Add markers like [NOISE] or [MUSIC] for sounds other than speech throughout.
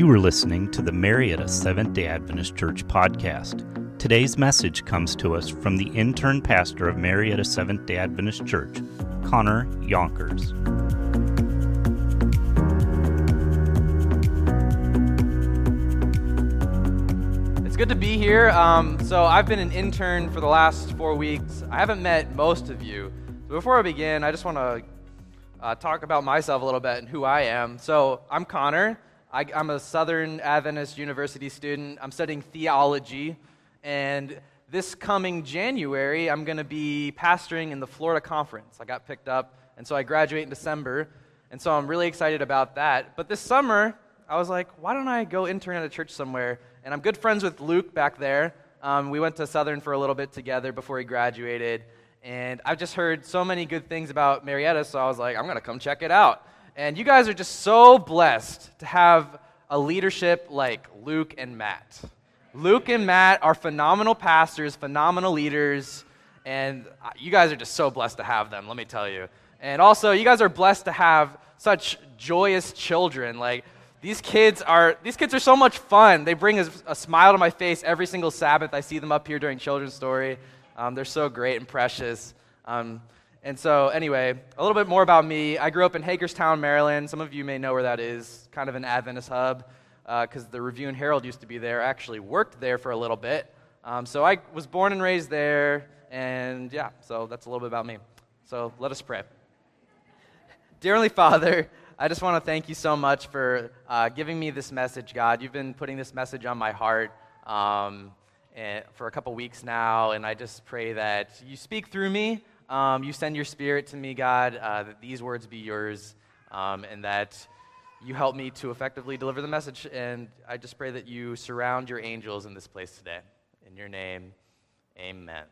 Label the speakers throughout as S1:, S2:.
S1: You are listening to the Marietta Seventh day Adventist Church podcast. Today's message comes to us from the intern pastor of Marietta Seventh day Adventist Church, Connor Yonkers.
S2: It's good to be here. Um, so, I've been an intern for the last four weeks. I haven't met most of you. So, before I begin, I just want to uh, talk about myself a little bit and who I am. So, I'm Connor. I, am a Southern Adventist University student. I'm studying theology. And this coming January, I'm going to be pastoring in the Florida Conference. I got picked up, and so I graduate in December. And so I'm really excited about that. But this summer, I was like, why don't I go intern at a church somewhere? And I'm good friends with Luke back there. Um, we went to Southern for a little bit together before he graduated. And I've just heard so many good things about Marietta, so I was like, I'm going to come check it out. And you guys are just so blessed to have a leadership like Luke and Matt. Luke and Matt are phenomenal pastors, phenomenal leaders, and you guys are just so blessed to have them, let me tell you. And also, you guys are blessed to have such joyous children. Like, these kids are these kids are so much fun. They bring a, a smile to my face every single Sabbath. I see them up here during children's story. Um, they're so great and precious. Um, and so, anyway, a little bit more about me. I grew up in Hagerstown, Maryland. Some of you may know where that is, kind of an Adventist hub, because uh, the Review and Herald used to be there. I actually worked there for a little bit. Um, so, I was born and raised there, and yeah, so that's a little bit about me. So, let us pray. Dearly Father, I just want to thank you so much for uh, giving me this message, God. You've been putting this message on my heart. Um, for a couple weeks now, and I just pray that you speak through me, um, you send your spirit to me, God, uh, that these words be yours, um, and that you help me to effectively deliver the message. And I just pray that you surround your angels in this place today. In your name, amen.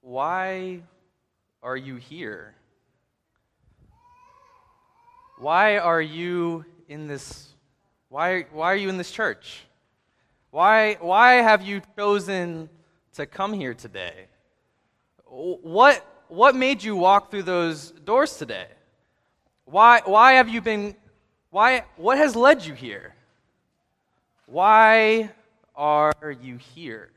S2: Why are you here? Why are you in this why, why are you in this church? Why, why have you chosen to come here today? What, what made you walk through those doors today? Why, why have you been, why, what has led you here? Why are you here?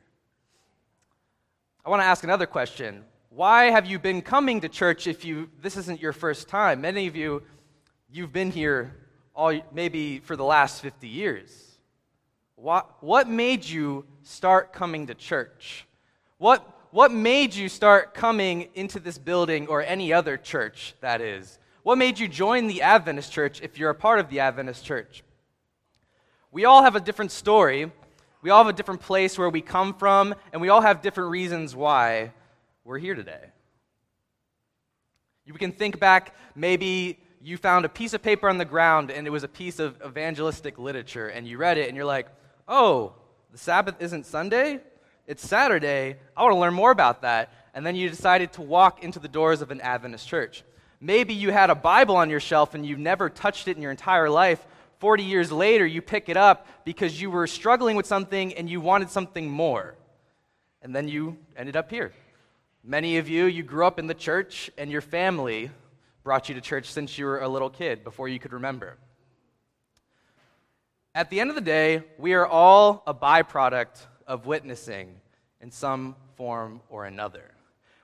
S2: I want to ask another question why have you been coming to church if you this isn't your first time? Many of you you've been here all maybe for the last 50 years. What, what made you start coming to church? What, what made you start coming into this building or any other church, that is? What made you join the Adventist church if you're a part of the Adventist church? We all have a different story. We all have a different place where we come from, and we all have different reasons why we're here today. You can think back, maybe you found a piece of paper on the ground and it was a piece of evangelistic literature, and you read it and you're like, oh, the Sabbath isn't Sunday? It's Saturday. I want to learn more about that. And then you decided to walk into the doors of an Adventist church. Maybe you had a Bible on your shelf and you've never touched it in your entire life. 40 years later, you pick it up because you were struggling with something and you wanted something more. And then you ended up here. Many of you, you grew up in the church, and your family brought you to church since you were a little kid, before you could remember. At the end of the day, we are all a byproduct of witnessing in some form or another.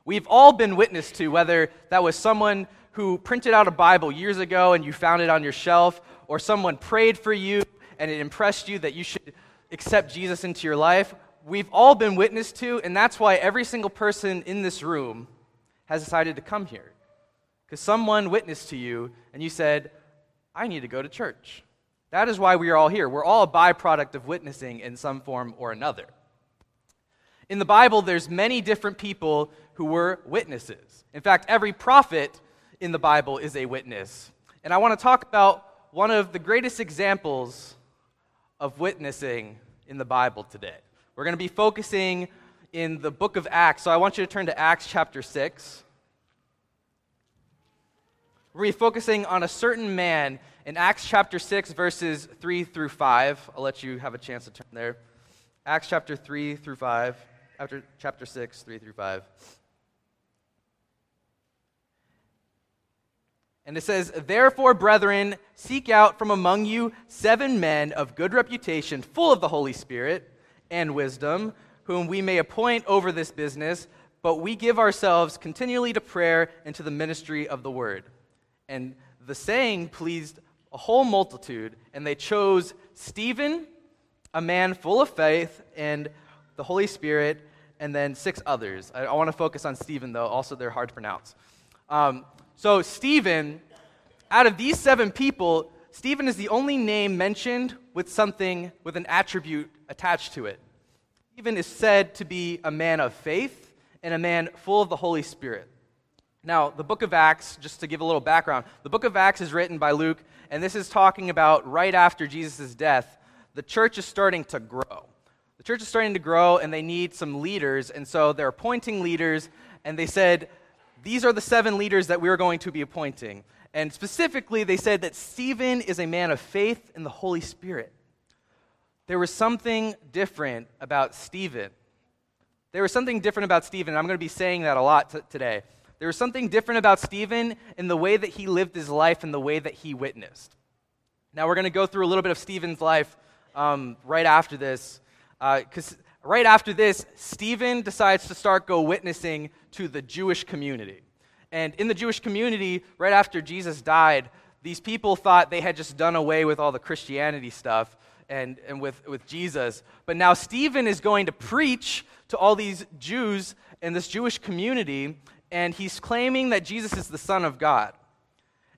S2: We've all been witnessed to, whether that was someone who printed out a Bible years ago and you found it on your shelf, or someone prayed for you and it impressed you that you should accept Jesus into your life, we've all been witness to, and that's why every single person in this room has decided to come here. Because someone witnessed to you, and you said, I need to go to church. That is why we are all here. We're all a byproduct of witnessing in some form or another. In the Bible, there's many different people who were witnesses. In fact, every prophet in the Bible is a witness. And I want to talk about one of the greatest examples of witnessing in the Bible today. We're going to be focusing in the book of Acts. So I want you to turn to Acts chapter 6. We're focusing on a certain man, in Acts chapter 6, verses 3 through 5. I'll let you have a chance to turn there. Acts chapter 3 through 5, after chapter 6, 3 through 5. And it says, Therefore, brethren, seek out from among you seven men of good reputation, full of the Holy Spirit and wisdom, whom we may appoint over this business, but we give ourselves continually to prayer and to the ministry of the word. And the saying pleased a whole multitude, and they chose Stephen a man full of faith and the Holy Spirit, and then six others. I, I want to focus on Stephen, though. Also, they're hard to pronounce. Um, so, Stephen, out of these seven people, Stephen is the only name mentioned with something, with an attribute attached to it. Stephen is said to be a man of faith and a man full of the Holy Spirit. Now, the book of Acts, just to give a little background, the book of Acts is written by Luke, and this is talking about right after Jesus' death the church is starting to grow. The church is starting to grow, and they need some leaders. And so they're appointing leaders, and they said, These are the seven leaders that we're going to be appointing. And specifically, they said that Stephen is a man of faith in the Holy Spirit. There was something different about Stephen. There was something different about Stephen. And I'm going to be saying that a lot t- today. There was something different about Stephen in the way that he lived his life and the way that he witnessed. Now, we're going to go through a little bit of Stephen's life um, right after this. Because uh, right after this, Stephen decides to start go witnessing to the Jewish community. And in the Jewish community, right after Jesus died, these people thought they had just done away with all the Christianity stuff and, and with, with Jesus. But now Stephen is going to preach to all these Jews in this Jewish community, and he's claiming that Jesus is the Son of God.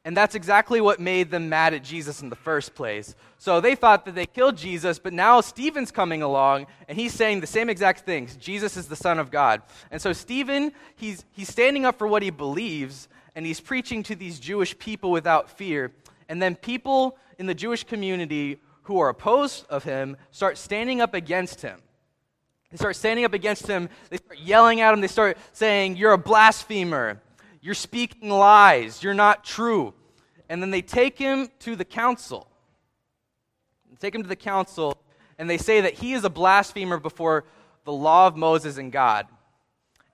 S2: And that's exactly what made them mad at Jesus in the first place. So they thought that they killed Jesus, but now Stephen's coming along and he's saying the same exact things. Jesus is the Son of God. And so Stephen, he's, he's standing up for what he believes and he's preaching to these Jewish people without fear. And then people in the Jewish community who are opposed of him start standing up against him. They start standing up against him. They start yelling at him. They start saying, You're a blasphemer. You're speaking lies. You're not true. And then they take him to the council. They take him to the council, and they say that he is a blasphemer before the law of Moses and God.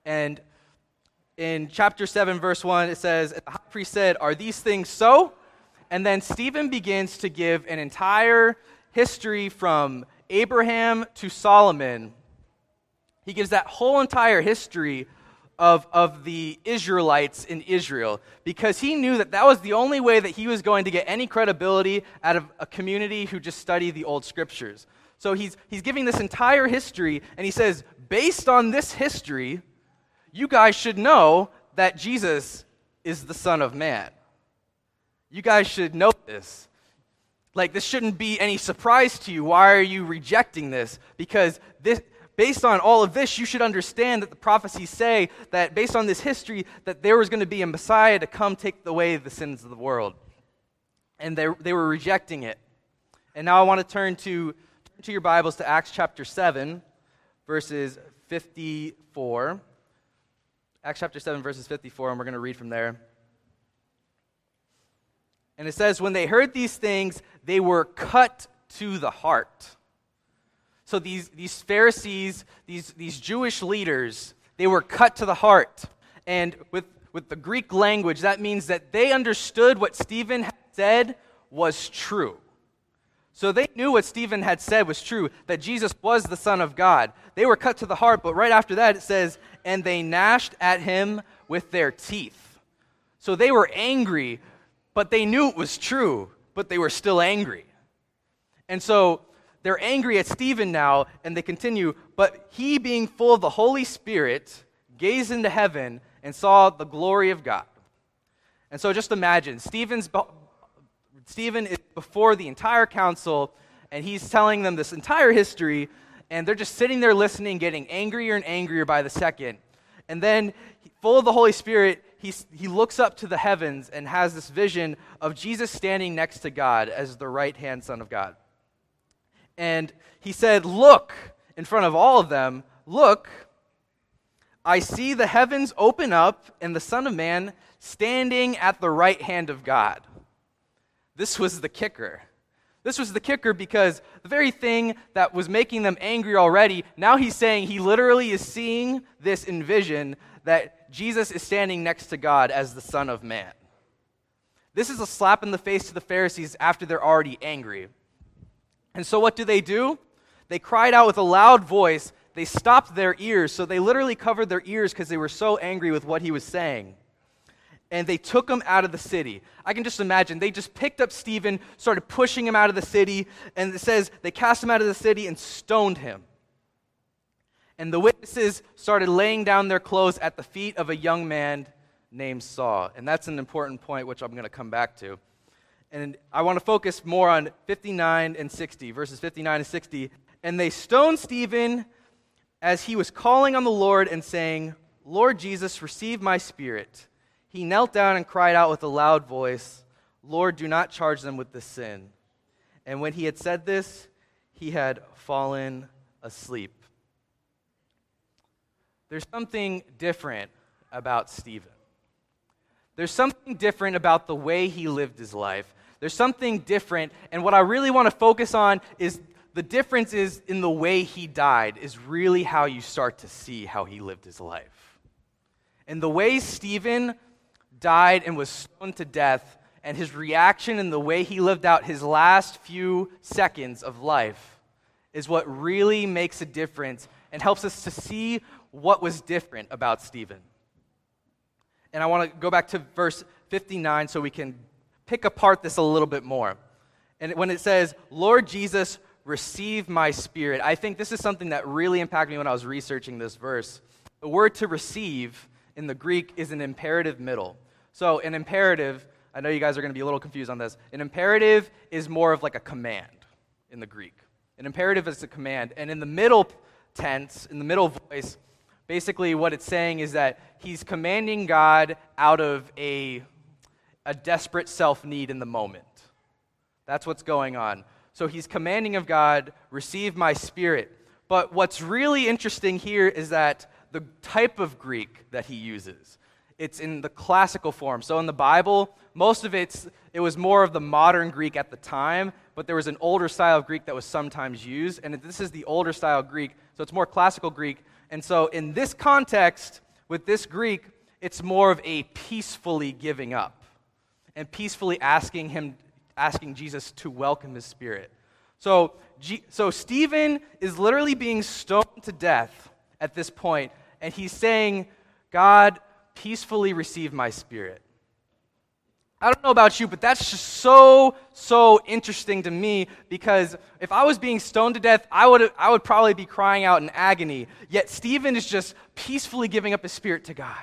S2: And in chapter 7, verse 1, it says, The high priest said, Are these things so? And then Stephen begins to give an entire history from Abraham to Solomon. He gives that whole entire history of, of the Israelites in Israel because he knew that that was the only way that he was going to get any credibility out of a community who just studied the old scriptures. So he's, he's giving this entire history, and he says, based on this history, you guys should know that Jesus is the Son of Man. You guys should know this. Like, this shouldn't be any surprise to you. Why are you rejecting this? Because this, based on all of this, you should understand that the prophecies say that based on this history, that there was going to be a Messiah to come take away the sins of the world. And they, they were rejecting it. And now I want to turn to, turn to your Bibles to Acts chapter 7, verses 54. Acts chapter 7, verses 54, and we're going to read from there. And it says, When they heard these things, they were cut to the heart so these, these Pharisees, these, these Jewish leaders, they were cut to the heart. And with, with the Greek language, that means that they understood what Stephen had said was true. So they knew what Stephen had said was true, that Jesus was the Son of God. They were cut to the heart, but right after that it says, and they gnashed at him with their teeth. So they were angry, but they knew it was true, but they were still angry. And so they're angry at Stephen now, and they continue, but he, being full of the Holy Spirit, gazed into heaven and saw the glory of God. And so just imagine, Stephen's, Stephen is before the entire council, and he's telling them this entire history, and they're just sitting there listening, getting angrier and angrier by the second. And then, full of the Holy Spirit, he, he looks up to the heavens and has this vision of Jesus standing next to God as the right hand Son of God. And he said, Look, in front of all of them, look, I see the heavens open up and the Son of Man standing at the right hand of God. this was the kicker. This was the kicker because the very thing that was making them angry already, now he's saying he literally is seeing this in vision that Jesus is standing next to God as the Son of Man. This is a slap in the face to the Pharisees after they're already angry. And so, what do they do? They cried out with a loud voice. They stopped their ears. So, they literally covered their ears because they were so angry with what he was saying. And they took him out of the city. I can just imagine. They just picked up Stephen, started pushing him out of the city, and it says they cast him out of the city and stoned him. And the witnesses started laying down their clothes at the feet of a young man named Saul. And that's an important point, which I'm going to come back to. And I want to focus more on 59 and 60, verses 59 and 60. And they stoned Stephen as he was calling on the Lord and saying, Lord Jesus, receive my spirit. He knelt down and cried out with a loud voice, Lord, do not charge them with this sin. And when he had said this, he had fallen asleep. There's something different about Stephen. There's something different about the way he lived his life. There's something different. And what I really want to focus on is the difference is in the way he died, is really how you start to see how he lived his life. And the way Stephen died and was stoned to death, and his reaction and the way he lived out his last few seconds of life is what really makes a difference and helps us to see what was different about Stephen. And I want to go back to verse 59 so we can pick apart this a little bit more. And when it says, Lord Jesus, receive my spirit, I think this is something that really impacted me when I was researching this verse. The word to receive in the Greek is an imperative middle. So, an imperative, I know you guys are going to be a little confused on this. An imperative is more of like a command in the Greek. An imperative is a command. And in the middle tense, in the middle voice, Basically, what it's saying is that he's commanding God out of a, a desperate self need in the moment. That's what's going on. So he's commanding of God, receive my spirit. But what's really interesting here is that the type of Greek that he uses. It's in the classical form. So in the Bible, most of it's it was more of the modern Greek at the time, but there was an older style of Greek that was sometimes used, and this is the older style Greek, so it's more classical Greek. And so, in this context, with this Greek, it's more of a peacefully giving up and peacefully asking him, asking Jesus to welcome his spirit. So, G- so Stephen is literally being stoned to death at this point, and he's saying, God, peacefully receive my spirit. I don't know about you, but that's just so, so interesting to me because if I was being stoned to death, I would, I would probably be crying out in agony. Yet Stephen is just peacefully giving up his spirit to God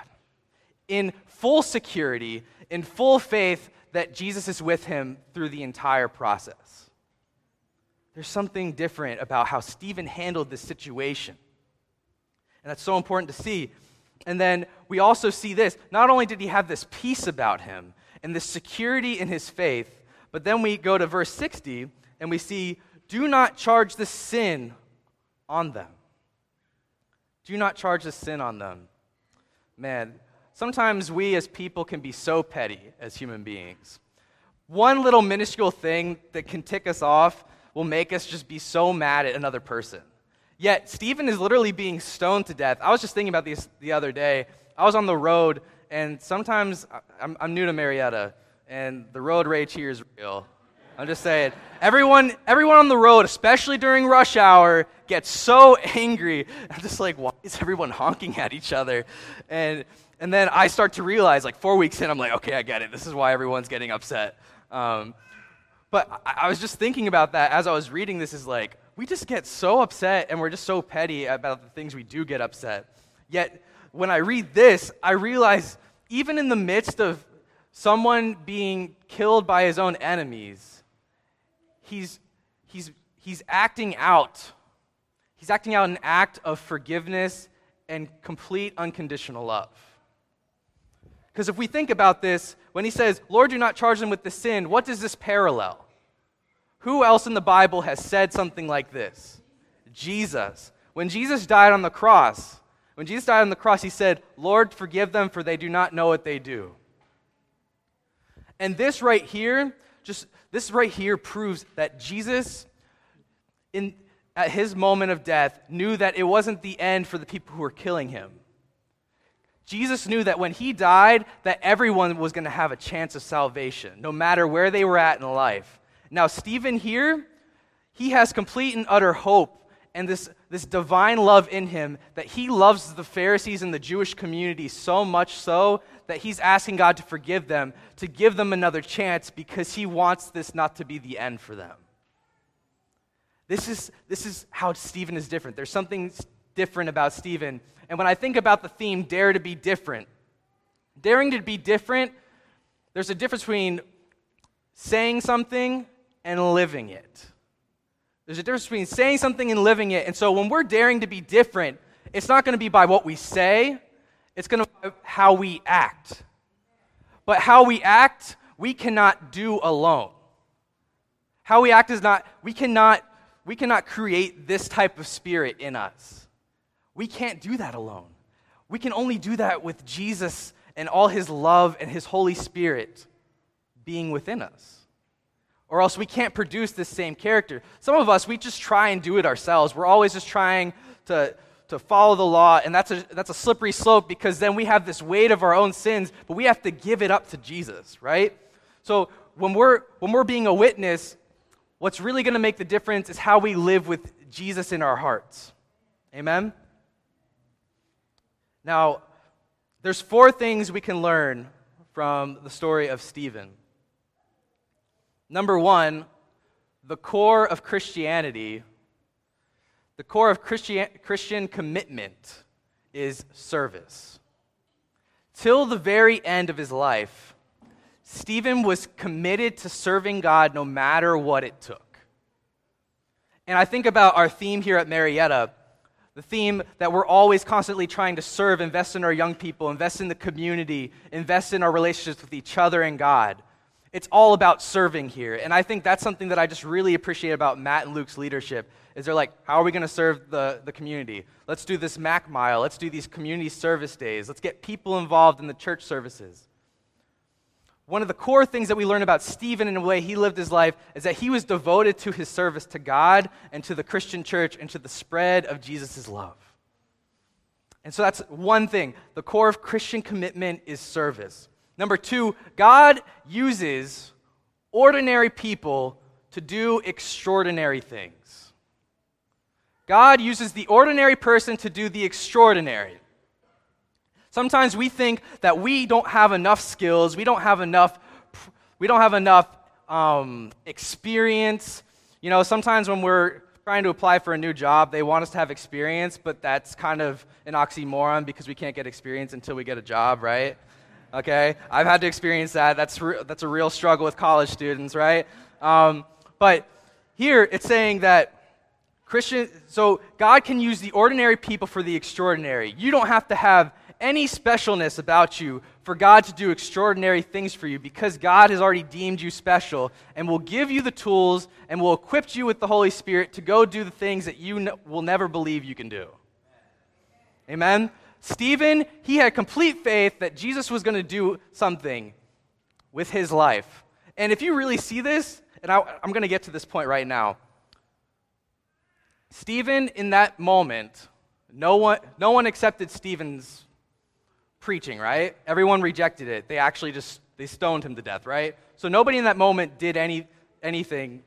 S2: in full security, in full faith that Jesus is with him through the entire process. There's something different about how Stephen handled this situation. And that's so important to see. And then we also see this. Not only did he have this peace about him, and this security in his faith. But then we go to verse 60 and we see, do not charge the sin on them. Do not charge the sin on them. Man, sometimes we as people can be so petty as human beings. One little minuscule thing that can tick us off will make us just be so mad at another person. Yet, Stephen is literally being stoned to death. I was just thinking about this the other day. I was on the road and sometimes I'm, I'm new to Marietta, and the road rage here is real. I'm just saying, everyone, everyone on the road, especially during rush hour, gets so [LAUGHS] angry. I'm just like, why is everyone honking at each other? And and then I start to realize, like four weeks in, I'm like, okay, I get it. This is why everyone's getting upset. Um, but I, I was just thinking about that as I was reading this. Is like we just get so upset, and we're just so petty about the things we do get upset. Yet when I read this, I realize even in the midst of someone being killed by his own enemies, he's, he's, he's acting out. He's acting out an act of forgiveness and complete unconditional love. Because if we think about this, when he says, Lord, do not charge them with the sin, what does this parallel? Who else in the Bible has said something like this? Jesus. When Jesus died on the cross, when Jesus died on the cross, he said, Lord, forgive them, for they do not know what they do. And this right here just this right here proves that Jesus in at his moment of death knew that it wasn't the end for the people who were killing him. Jesus knew that when he died that everyone was going to have a chance of salvation no matter where they were at in life. Now Stephen here, he has complete and utter hope and this, this divine love in him that he loves the Pharisees and the Jewish community so much so that he's asking God to forgive them, to give them another chance because he wants this not to be the end for them. This is, this is how Stephen is different. There's something different about Stephen. And when I think about the theme, dare to be different, daring to be different, there's a difference between saying something and living it. There's a difference between saying something and living it. And so when we're daring to be different, it's not going to be by what we say, it's going to be how we act. But how we act, we cannot do alone. How we act is not, we cannot, we cannot create this type of spirit in us. We can't do that alone. We can only do that with Jesus and all his love and his Holy Spirit being within us or else we can't produce this same character. Some of us, we just try and do it ourselves. We're always just trying to, to follow the law, and that's a, that's a slippery slope because then we have this weight of our own sins, but we have to give it up to Jesus, right? So when we're, when we're being a witness, what's really going to make the difference is how we live with Jesus in our hearts. Amen? Now, there's four things we can learn from the story of Stephen. Number one, the core of Christianity, the core of Christian, Christian commitment is service. Till the very end of his life, Stephen was committed to serving God no matter what it took. And I think about our theme here at Marietta, the theme that we're always constantly trying to serve, invest in our young people, invest in the community, invest in our relationships with each other and God. It's all about serving here. And I think that's something that I just really appreciate about Matt and Luke's leadership is they're like, how are we going to serve the, the community? Let's do this Mac Mile. Let's do these community service days. Let's get people involved in the church services. One of the core things that we learn about Stephen and the way he lived his life is that he was devoted to his service to God and to the Christian church and to the spread of Jesus' love. And so that's one thing. The core of Christian commitment is service. Number two, God uses ordinary people to do extraordinary things. God uses the ordinary person to do the extraordinary. Sometimes we think that we don't have enough skills, we don't have enough, we don't have enough um, experience. You know, sometimes when we're trying to apply for a new job, they want us to have experience, but that's kind of an oxymoron because we can't get experience until we get a job, right? okay? I've had to experience that. That's, re- that's a real struggle with college students, right? Um, but here it's saying that Christian, so God can use the ordinary people for the extraordinary. You don't have to have any specialness about you for God to do extraordinary things for you because God has already deemed you special and will give you the tools and will equip you with the Holy Spirit to go do the things that you n- will never believe you can do. Amen? Stephen, he had complete faith that Jesus was going to do something with his life. And if you really see this, and I, am going to get to this point right now. Stephen, in that moment, no one, no one accepted Stephen's preaching, right? Everyone rejected it. They actually just they stoned him to death, right? So nobody in that moment did any, anything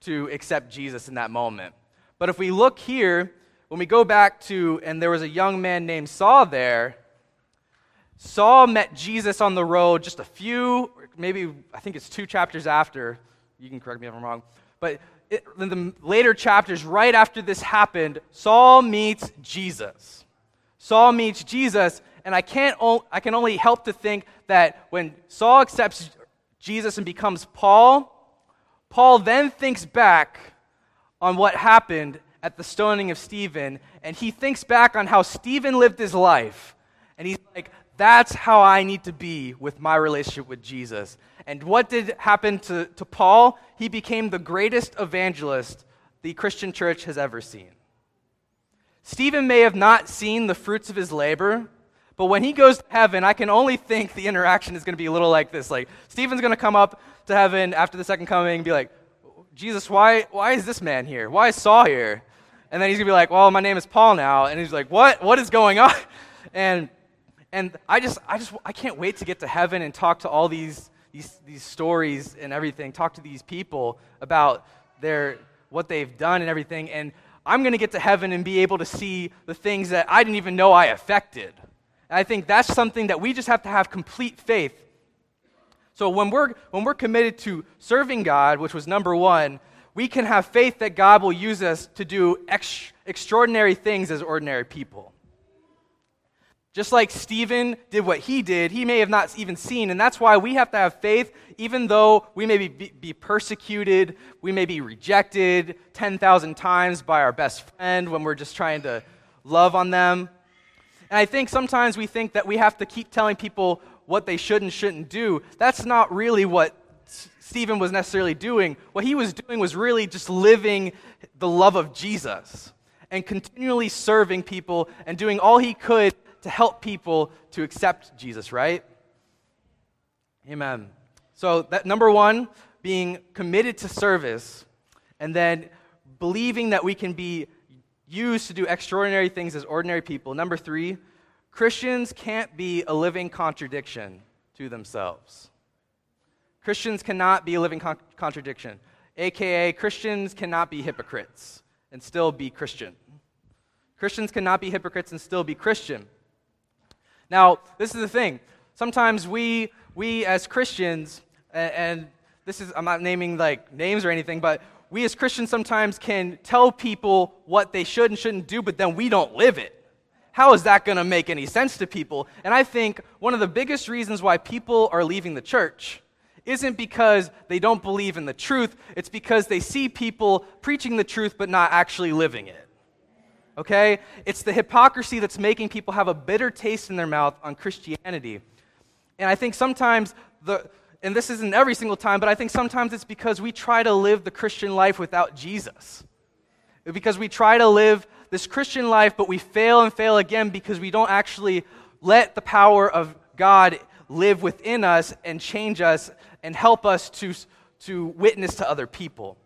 S2: to accept Jesus in that moment. But if we look here, when we go back to, and there was a young man named Saul there, Saul met Jesus on the road just a few, maybe, I think it's two chapters after. You can correct me if I'm wrong. But it, in the later chapters, right after this happened, Saul meets Jesus. Saul meets Jesus, and I, can't o- I can only help to think that when Saul accepts Jesus and becomes Paul, Paul then thinks back on what happened at the stoning of Stephen, and he thinks back on how Stephen lived his life. And he's like, that's how I need to be with my relationship with Jesus. And what did happen to, to Paul? He became the greatest evangelist the Christian church has ever seen. Stephen may have not seen the fruits of his labor, But when he goes to heaven, I can only think the interaction is going to be a little like this. Like, Stephen's going to come up to heaven after the second coming and be like, Jesus, why, why is this man here? Why is Saul here? And then he's going to be like, well, my name is Paul now. And he's like, what? What is going on? [LAUGHS] And, and I just, I just, I can't wait to get to heaven and talk to all these, these, these stories and everything, talk to these people about their, what they've done and everything. And I'm going to get to heaven and be able to see the things that I didn't even know I affected. I think that's something that we just have to have complete faith. So when we're, when we're committed to serving God, which was number one, we can have faith that God will use us to do ex- extraordinary things as ordinary people. Just like Stephen did what he did, he may have not even seen. And that's why we have to have faith, even though we may be, be persecuted, we may be rejected 10,000 times by our best friend when we're just trying to love on them. And I think sometimes we think that we have to keep telling people what they should and shouldn't do. That's not really what Stephen was necessarily doing. What he was doing was really just living the love of Jesus and continually serving people and doing all he could to help people to accept Jesus, right? Amen. So, that number one, being committed to service, and then believing that we can be used to do extraordinary things as ordinary people. Number three, Christians can't be a living contradiction to themselves. Christians cannot be a living con- contradiction, aka, Christians cannot be hypocrites and still be Christian. Christians cannot be hypocrites and still be Christian. Now, this is the thing. Sometimes we, we as Christians, and, and this is, I'm not naming like names or anything, but we as Christians sometimes can tell people what they should and shouldn't do, but then we don't live it. How is that going to make any sense to people? And I think one of the biggest reasons why people are leaving the church isn't because they don't believe in the truth, it's because they see people preaching the truth but not actually living it okay? It's the hypocrisy that's making people have a bitter taste in their mouth on Christianity. And I think sometimes the and this isn't every single time, but I think sometimes it's because we try to live the Christian life without Jesus. Because we try to live this Christian life, but we fail and fail again because we don't actually let the power of God live within us and change us and help us to, to witness to other people.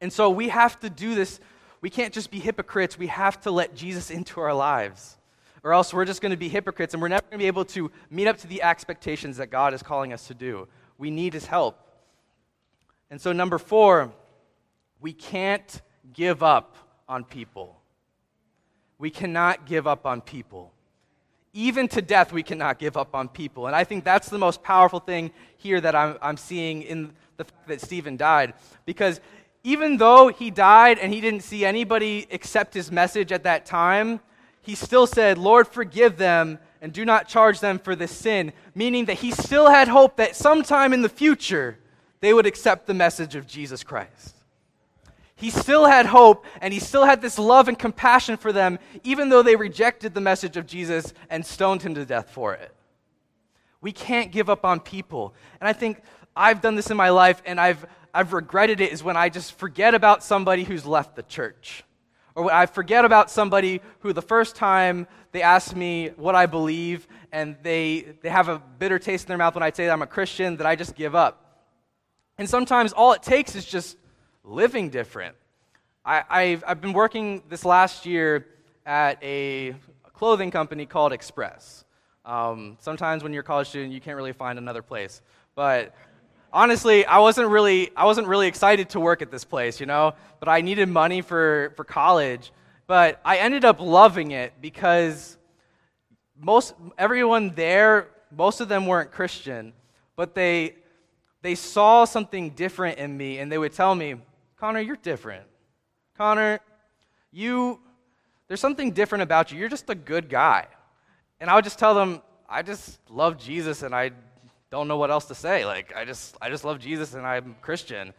S2: And so we have to do this we can't just be hypocrites. We have to let Jesus into our lives. Or else we're just going to be hypocrites and we're never going to be able to meet up to the expectations that God is calling us to do. We need his help. And so, number four, we can't give up on people. We cannot give up on people. Even to death, we cannot give up on people. And I think that's the most powerful thing here that I'm, I'm seeing in the fact that Stephen died. Because even though he died and he didn't see anybody accept his message at that time, he still said, Lord, forgive them and do not charge them for this sin, meaning that he still had hope that sometime in the future they would accept the message of Jesus Christ. He still had hope and he still had this love and compassion for them, even though they rejected the message of Jesus and stoned him to death for it. We can't give up on people. And I think I've done this in my life and I've I've regretted it is when I just forget about somebody who's left the church. Or I forget about somebody who the first time they ask me what I believe and they, they have a bitter taste in their mouth when I say I'm a Christian, that I just give up. And sometimes all it takes is just living different. I, have I've been working this last year at a clothing company called Express. Um, sometimes when you're a college student, you can't really find another place. But honestly, I wasn't really I wasn't really excited to work at this place, you know, but I needed money for for college. But I ended up loving it because most everyone there, most of them weren't Christian, but they they saw something different in me and they would tell me, "Connor, you're different. Connor, you there's something different about you. You're just a good guy." And I would just tell them, "I just love Jesus and I don't know what else to say. Like, I just, I just love Jesus and I'm Christian.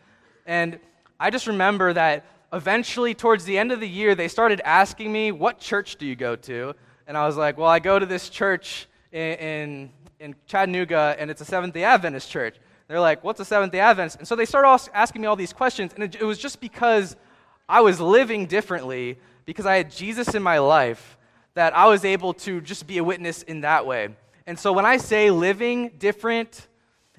S2: And I just remember that eventually, towards the end of the year, they started asking me, What church do you go to? And I was like, Well, I go to this church in, in, in Chattanooga, and it's a Seventh day Adventist church. They're like, What's a Seventh day Adventist? And so they started asking me all these questions, and it, it was just because I was living differently, because I had Jesus in my life, that I was able to just be a witness in that way. And so when I say living different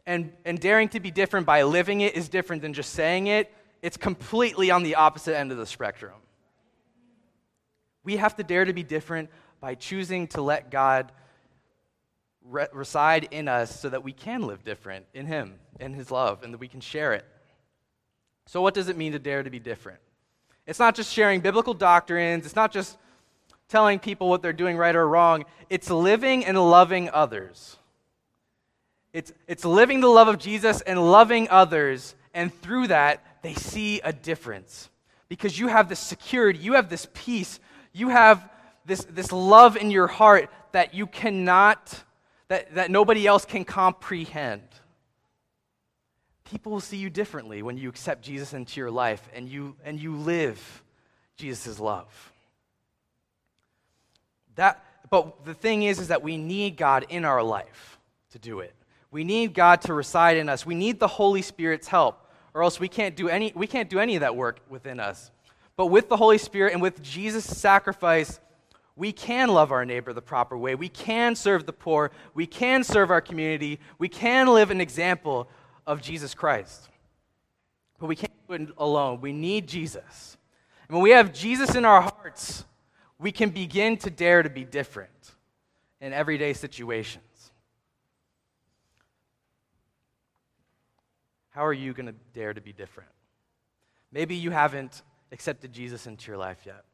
S2: and, and daring to be different by living it is different than just saying it, it's completely on the opposite end of the spectrum. We have to dare to be different by choosing to let God re- reside in us so that we can live different in Him, in His love, and that we can share it. So, what does it mean to dare to be different? It's not just sharing biblical doctrines, it's not just telling people what they're doing right or wrong, it's living and loving others. It's, it's living the love of Jesus and loving others, and through that, they see a difference. Because you have this security, you have this peace, you have this, this love in your heart that you cannot, that, that nobody else can comprehend. People will see you differently when you accept Jesus into your life and you, and you live Jesus' love. That, but the thing is, is that we need God in our life to do it. We need God to reside in us. We need the Holy Spirit's help, or else we can't do any, we can't do any of that work within us. But with the Holy Spirit and with Jesus' sacrifice, we can love our neighbor the proper way. We can serve the poor. We can serve our community. We can live an example of Jesus Christ. But we can't do it alone. We need Jesus. And when we have Jesus in our hearts, we can begin to dare to be different in everyday situations. How are you going to dare to be different? Maybe you haven't accepted Jesus into your life yet.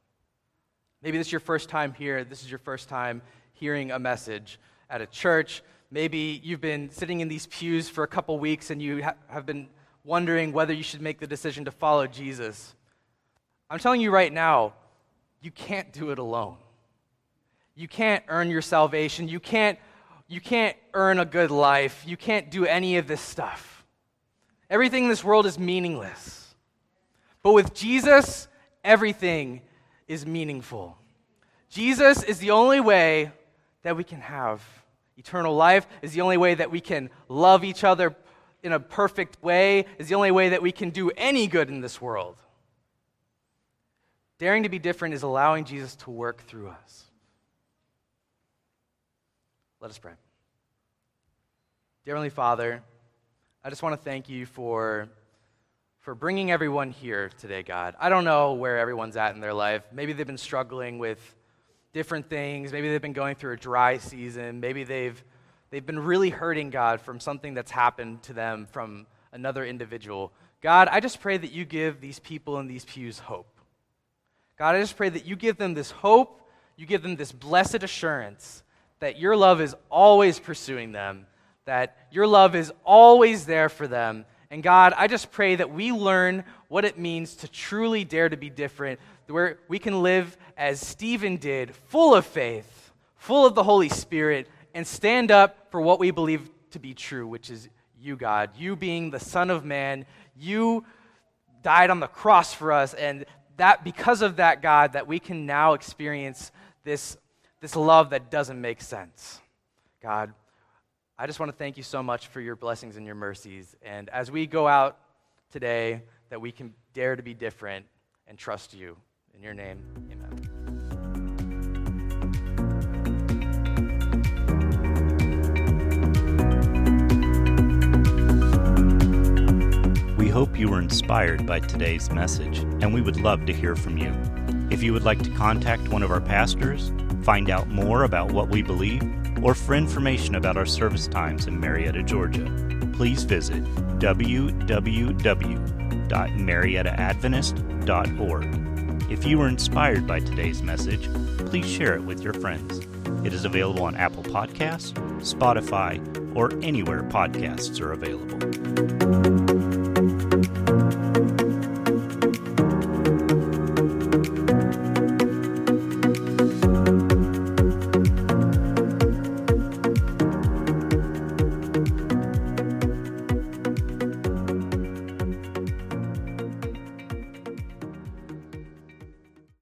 S2: Maybe this is your first time here. This is your first time hearing a message at a church. Maybe you've been sitting in these pews for a couple weeks and you ha- have been wondering whether you should make the decision to follow Jesus. I'm telling you right now, you can't do it alone. You can't earn your salvation. You can't, you can't earn a good life. You can't do any of this stuff. Everything in this world is meaningless. But with Jesus, everything is meaningful. Jesus is the only way that we can have eternal life, is the only way that we can love each other in a perfect way, is the only way that we can do any good in this world. Daring to be different is allowing Jesus to work through us. Let us pray. Dear Heavenly Father, I just want to thank you for for bringing everyone here today, God. I don't know where everyone's at in their life. Maybe they've been struggling with different things. Maybe they've been going through a dry season. Maybe they've, they've been really hurting, God, from something that's happened to them from another individual. God, I just pray that you give these people in these pews hope. God, I just pray that you give them this hope, you give them this blessed assurance that your love is always pursuing them, that your love is always there for them, and God, I just pray that we learn what it means to truly dare to be different, where we can live as Stephen did, full of faith, full of the Holy Spirit, and stand up for what we believe to be true, which is you, God. You being the Son of Man, you died on the cross for us, and that because of that, God, that we can now experience this, this love that doesn't make sense. God, I just want to thank you so much for your blessings and your mercies. And as we go out today, that we can dare to be different and trust you. In your name, amen.
S1: You were inspired by today's message, and we would love to hear from you. If you would like to contact one of our pastors, find out more about what we believe, or for information about our service times in Marietta, Georgia, please visit www.mariettaadventist.org. If you were inspired by today's message, please share it with your friends. It is available on Apple Podcasts, Spotify, or anywhere podcasts are available.